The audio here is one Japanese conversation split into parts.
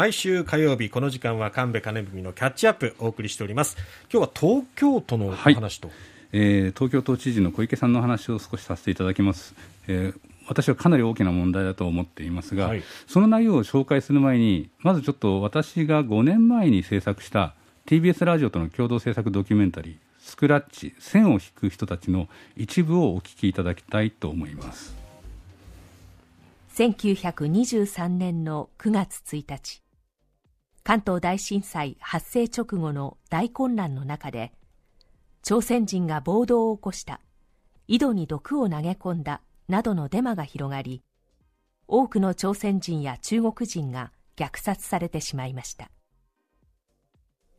毎週火曜日この時間は神戸金文のキャッチアップお送りしております。今日は東京都のお話と、はい、えー、東京都知事の小池さんの話を少しさせていただきます、えー、私はかなり大きな問題だと思っていますが、はい、その内容を紹介する前にまずちょっと私が5年前に制作した TBS ラジオとの共同制作ドキュメンタリースクラッチ線を引く人たちの一部をお聞きいただきたいと思います。1923年の9月1日関東大震災発生直後の大混乱の中で朝鮮人が暴動を起こした。井戸に毒を投げ込んだ。などのデマが広がり多くの朝鮮人や中国人が虐殺されてしまいました。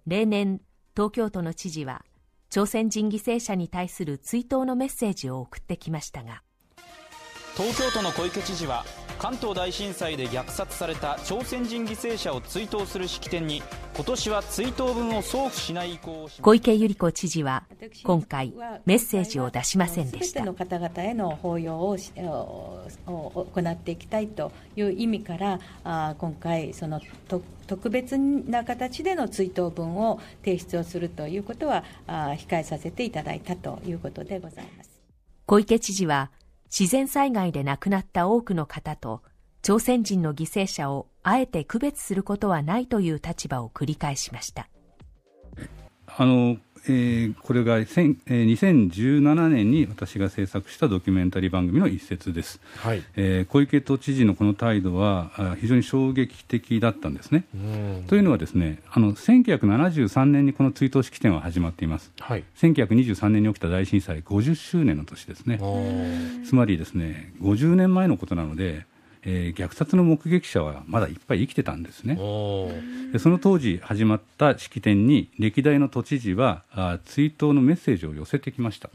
例年東京都の知事は朝鮮人犠牲者に対する追悼のメッセージを送ってきましたが東京都の小池知事は関東大震災で虐殺された朝鮮人犠牲者を追悼する式典に今年は追悼分を送付しない意向を小池百合子知事は今回メッセージを出しませんでした。の方々への法要を行っていきたいという意味から今回その特別な形での追悼文を提出をするということは控えさせていただいたということでございます小池知事は自然災害で亡くなった多くの方と朝鮮人の犠牲者をあえて区別することはないという立場を繰り返しました。あのえー、これが、えー、2017年に私が制作したドキュメンタリー番組の一節です、はい。えー、小池都知事のこの態度は非常に衝撃的だったんですね。というのはですねあの1973年にこの追悼式典は始まっています、はい、1923年に起きた大震災50周年の年ですね。つまりですね50年前のことなのでえー、虐殺の目撃者はまだいっぱい生きてたんですね。でその当時始まった式典に歴代の都知事はあ追悼のメッセージを寄せてきました、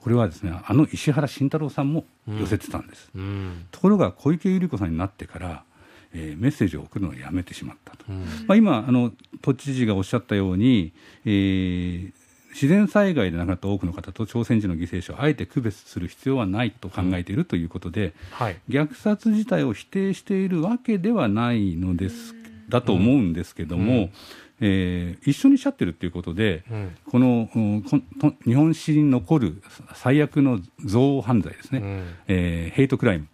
これはですねあの石原慎太郎さんも寄せてたんです、うん、ところが小池百合子さんになってからえー、メッセージを送るのをやめてしまったと、うん、まあ、今あの、都知事がおっしゃったように、えー、自然災害で亡くなった多くの方と朝鮮人の犠牲者をあえて区別する必要はないと考えているということで、うんはい、虐殺自体を否定しているわけではないのですだと思うんですけども、うん、えー、一緒にしちゃってるということで、うん、このこ日本史に残る最悪の憎悪犯罪ですね、うん、えー、ヘイトクライム、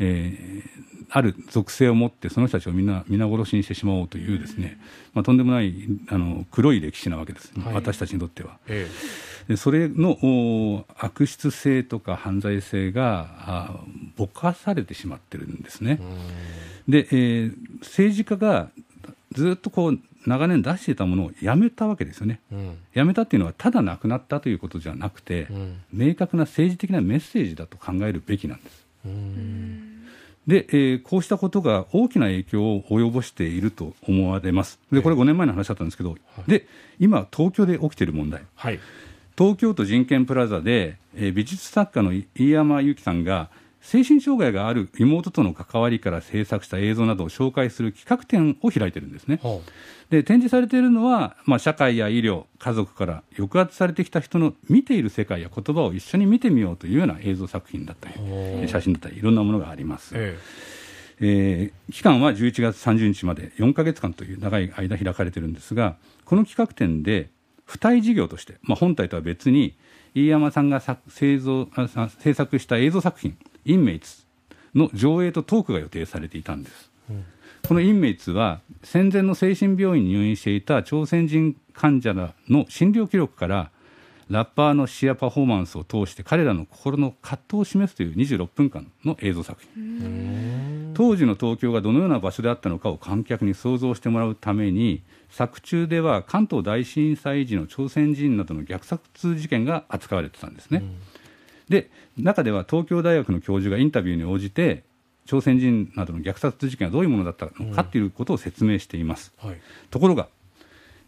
えー、ある属性を持ってその人たちをみんな皆殺しにしてしまおうというですね、まあ、とんでもないあの黒い歴史なわけです、はい、私たちにとっては。ええ、でそれの悪質性とか犯罪性がぼかされてしまってるんですね。で、えー、政治家がずっとこう長年出していたものをやめたわけですよね、うん、やめたっていうのはただなくなったということじゃなくて、うん、明確な政治的なメッセージだと考えるべきなんです。うんで、えー、こうしたことが大きな影響を及ぼしていると思われます。で、これ5年前の話だったんですけど、はい、で、今、東京で起きている問題。はい、東京都人権プラザで、えー、美術作家の飯山由紀さんが、精神障害がある妹との関わりから制作した映像などを紹介する企画展を開いてるんですね。はあ、で展示されているのは、まあ、社会や医療、家族から抑圧されてきた人の見ている世界や言葉を一緒に見てみようというような映像作品だったり、写真だったり、いろんなものがあります。ええー、期間は11月30日まで4か月間という長い間開かれているんですが、この企画展で、付帯事業として、まあ、本体とは別に、飯山さんが製造制作した映像作品、インメイツの上映とトークが予定されていたんです。うんこのインメイツは戦前の精神病院に入院していた朝鮮人患者らの診療記録からラッパーの詩やパフォーマンスを通して彼らの心の葛藤を示すという26分間の映像作品当時の東京がどのような場所であったのかを観客に想像してもらうために作中では関東大震災時の朝鮮人などの虐殺事件が扱われてたんですね。で中では東京大学の教授がインタビューに応じて朝鮮人などの虐殺事件はどういうものだったのかということを説明しています、うんはい、ところが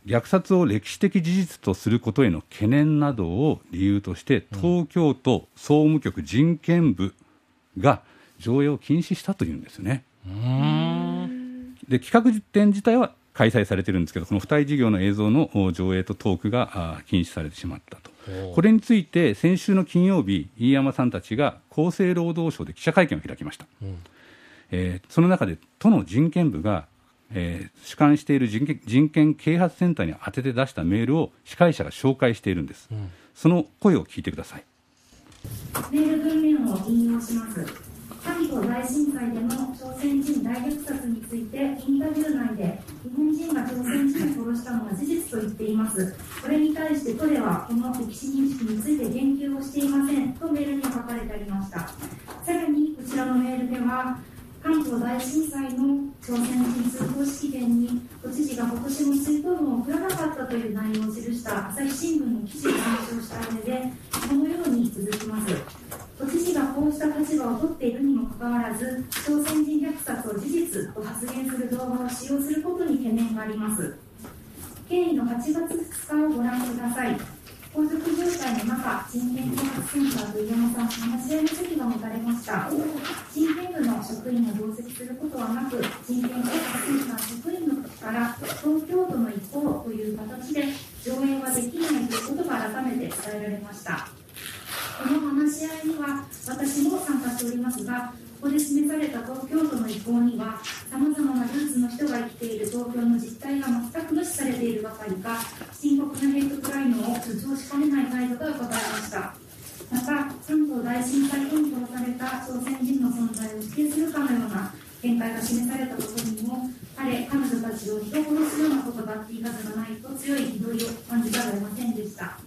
虐殺を歴史的事実とすることへの懸念などを理由として東京都総務局人権部が上映を禁止したというんですね。で企画展自体は開催されているんですけどこの付帯事業の映像の上映とトークが禁止されてしまったとこれについて先週の金曜日飯山さんたちが厚生労働省で記者会見を開きました、うん、えー、その中で都の人権部がえー、主管している人権人権啓発センターに宛てて出したメールを司会者が紹介しているんです、うん、その声を聞いてください。メール文面を引用します。関東大震災での朝鮮人大虐殺についてインタビュー内で日本人が朝鮮人を殺したのは事実と言っています。これに対して都ではこの歴史認識について言及をしていません。とメールに書かれてありました。さらにこちらのメールでは関東大震災の朝鮮人追悼式典に都知事が今年も追悼文を送らなかったという内容を記した。朝日新聞の記事を参照した上でこのように続きます。都知事がこうした立場を取っているにもかかわらず朝鮮人虐を事実と発言する動画を使用することに懸念があります経緯の8月2日をご覧ください皇族状態の中、人権啓発センターと井山さん、話し合いの席が持たれました。人権部の職員を同席することはなく、人権啓発センター職員の口から、東京都の意向という形で上映はできないということが改めて伝えられました。この話し合いには私も参加しておりますが、ここで示された東京都の意向には、さまざまなルーツの人が生きている東京の実態が全く無視されているばかりか、深刻なヘイトクライムを助長しかねない態度が伺いました。また、関東大震災後に殺された朝鮮人の存在を否定するかのような見解が示されたことにも、彼、彼女たちを人を殺すようなことがあっていいはずがないと強い憤りを感じざるを得ませんでした。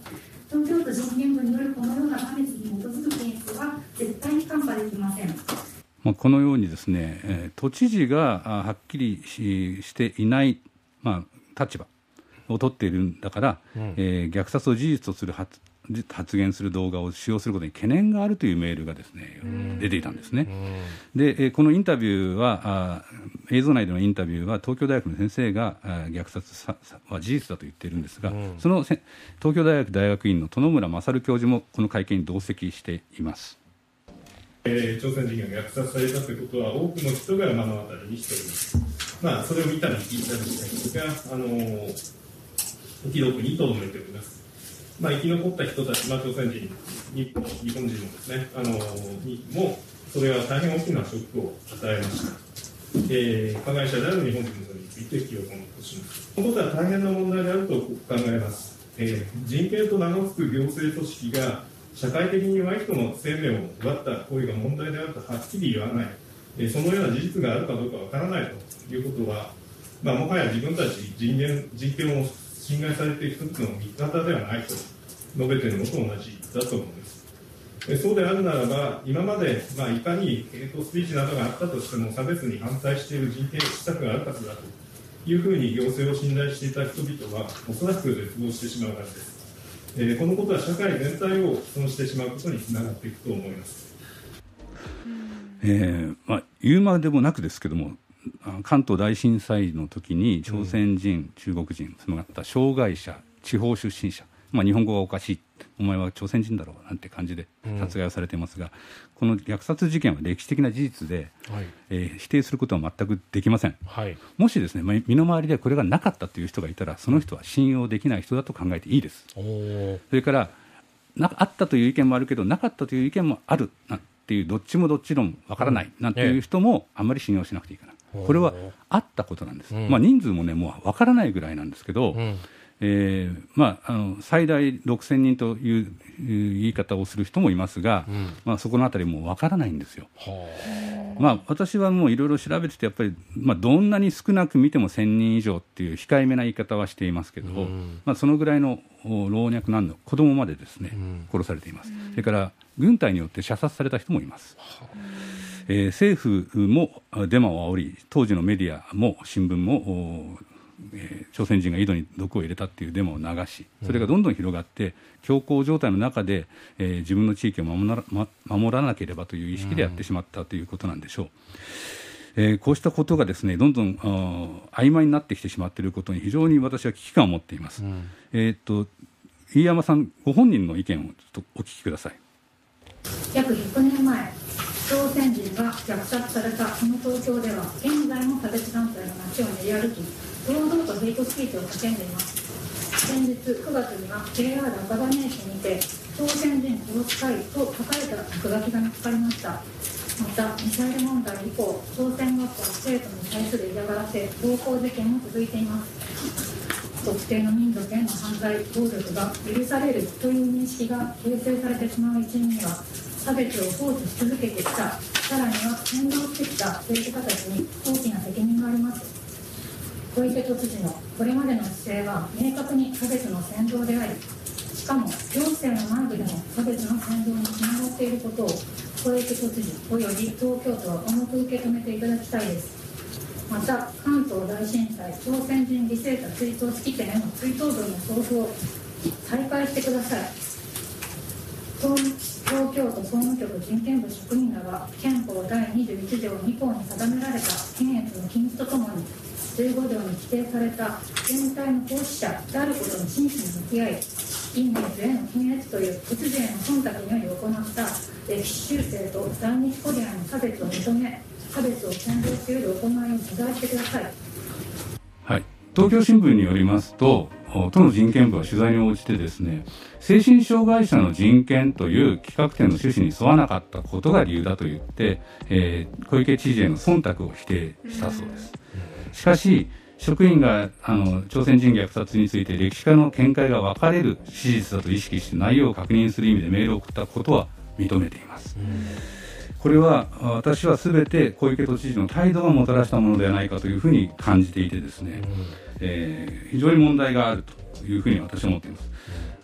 東京都人権部によるこのような差別に基づく検出は絶対に看過できません。まあ、このようにですね、え都知事がはっきりしていない、まあ、立場を取っているんだから、うん、えー、虐殺を事実とする発発言する動画を使用することに懸念があるというメールがですね、うん、出ていたんですね。うん、で、このインタビューはあ、映像内でのインタビューは、東京大学の先生が虐殺は事実だと言っているんですが、うん、その東京大学大学院の殿村勝教授もこの会見に同席しています。えー、朝鮮人が虐殺されたということは多くの人が目の当たりにしております。まあ、それを見たり聞いたりした人が、あのー、記録に留めております。まあ、生き残った人たち、まあ、朝鮮人、日本日本人もですね、あのー、にも、それは大変大きなショックを与えました。えー、加害者である日本人のについて記憶を残します。このことは大変な問題であると考えます。えー、人権と名の付く行政組織が社会的に弱い人の生命を奪った行為が問題であるとはっきり言わない、えそのような事実があるかどうかわからないということは、まあ、もはや自分たち人権人権を侵害されている一つの味方ではないと述べているのと同じだと思います。そうであるならば、今まで、まあ、いかにヘイトスピーチなどがあったとしても、差別に反対している人権施策があるはずだというふうに行政を信頼していた人々は、おそらく絶望してしまうはずです。えー、このことは社会全体を損してしまうことにつながっていくと思います。えーまあ、言うまでもなくですけども関東大震災の時に朝鮮人、うん、中国人その方障害者地方出身者まあ、日本語がおかしいお前は朝鮮人だろうなんて感じで殺害をされていますが、うん、この虐殺事件は歴史的な事実で、はい、えー、否定することは全くできません、はい、もしですね身の回りでこれがなかったという人がいたらその人は信用できない人だと考えていいです。それからなあったという意見もあるけどなかったという意見もあるなっていうどっちもどっち論わからないなんていう人もあんまり信用しなくていいかな。これはあったことなんです、うん、まあ、人数もね、もう分からないぐらいなんですけど、うん、えーまあ、あの最大6000人という言い方をする人もいますが、うん、まあ、そこのあたりもわからないんですよ。まあ、私はもういろいろ調べててやっぱり、まあ、どんなに少なく見ても1000人以上っていう控えめな言い方はしていますけど、うん、まあ、そのぐらいの老若男女子供までですね、うん、殺されています、それから軍隊によって射殺された人もいます。えー、政府もデマを煽り当時のメディアも新聞もえー、朝鮮人が井戸に毒を入れたっていうデモを流し、それがどんどん広がって、強硬状態の中で、えー、自分の地域を守ら,、ま、守らなければという意識でやってしまったということなんでしょう。えー、こうしたことがですねどんどん曖昧になってきてしまっていることに非常に私は危機感を持っています。うん、えっと飯山さんご本人の意見をちょっとお聞きください。約100年前朝鮮人が虐殺されたこの東京では現在も差別団体が街を練り歩き堂々とヘイトスピーチを叫んでいます。先日9月には JR 赤羽駅にて朝鮮人殺したいと書かれた落書きが見つかりました。またミサイル問題以降朝鮮学校の生徒に対する嫌がらせ暴行事件も続いています。特定の民族への犯罪暴力が許されるという認識が形成されてしまう一因には差別を放置し続けてきた。さらには先導してきた。政治家たちに大きな責任があります。小池都知事のこれまでの姿勢は明確に差別の先導でありしかも行政の内部でも差別の先導につながっていることを小池都知事及び東京都は重く受け止めていただきたいです。また関東大震災朝鮮人犠牲者追悼式典への追悼文の送付を再開してください。東京都総務局人権部職員らは憲法第21条2項に定められた検閲の禁止とともに15条に規定された全体の行使者であることに真摯に向き合いインデへの検閲という突然の忖度により行った歴史修正と在日コリアンの差別を認め差別を先導している行いを取材してください。はい、東京新聞によりますと都の人権部は取材に応じてですね精神障害者の人権という企画展の趣旨に沿わなかったことが理由だと言って、えー、小池知事への忖度を否定したそうです。しかし職員があの朝鮮人虐殺について歴史家の見解が分かれる史実だと意識して内容を確認する意味でメールを送ったことは認めています。これは私はすべて小池都知事の態度がもたらしたものではないかというふうに感じていてですね、えー、非常に問題があるというふうに私は思っています。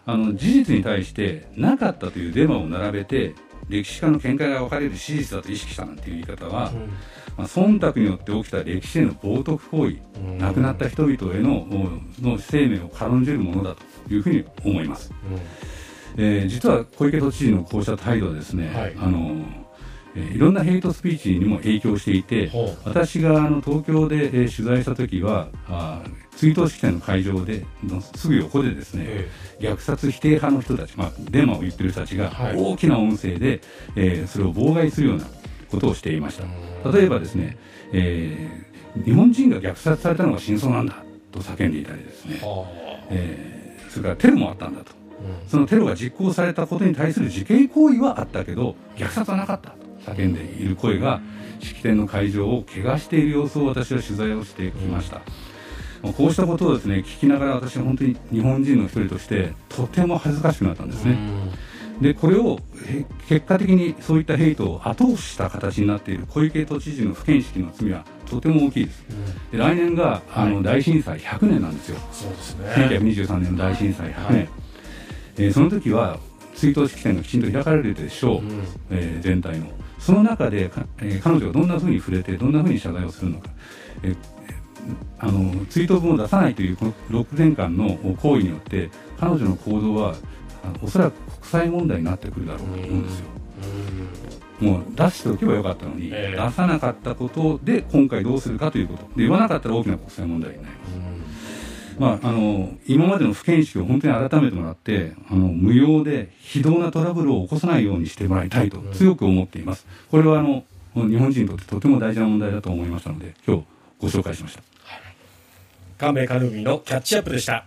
あの事実に対してなかったというデマを並べて歴史家の見解が分かれる史実だと意識したなんていう言い方は、まあ、忖度によって起きた歴史への冒涜行為、亡くなった人々へのの生命を軽んじるものだというふうに思います。えー、実は小池都知事のこうした態度はですね、はい、あのえー、いろんなヘイトスピーチにも影響していて、私があの東京で、えー、取材した時はあ追悼式典の会場でのすぐ横でですね、えー、虐殺否定派の人たち、まあ、デマを言ってる人たちが大きな音声で、はい、えー、それを妨害するようなことをしていました。例えばですね、えー、日本人が虐殺されたのが真相なんだと叫んでいたりですね、えー、それからテロもあったんだと、うん、そのテロが実行されたことに対する自警行為はあったけど虐殺はなかった。と叫んでいる声が式典の会場を汚している様子を私は取材をしてきました。うん、こうしたことをですね聞きながら私は本当に日本人の一人としてとても恥ずかしくなったんですね。うん。でこれを結果的にそういったヘイトを後押しした形になっている小池都知事の不見識の罪はとても大きいです、で来年があの大震災100年なんですよ、そうですね、1923年の大震災100年、はい、えー、その時は追悼式典がきちんと開かれるでしょう、うん、えー、全体の。その中で、えー、彼女がどんなふうに触れて、どんなふうに謝罪をするのか、えー、あの追悼文を出さないというこの6年間の行為によって、彼女の行動はおそらく国際問題になってくるだろうと思うんですよ。もう出しておけばよかったのに、えー、出さなかったことで今回どうするかということ。で言わなかったら大きな国際問題になります。まあ、あの今までの不見識を本当に改めてもらってあの無用で非道なトラブルを起こさないようにしてもらいたいと強く思っています。これはあの日本人にとってとても大事な問題だと思いましたので今日ご紹介しました。神戸カルビのキャッチアップでした。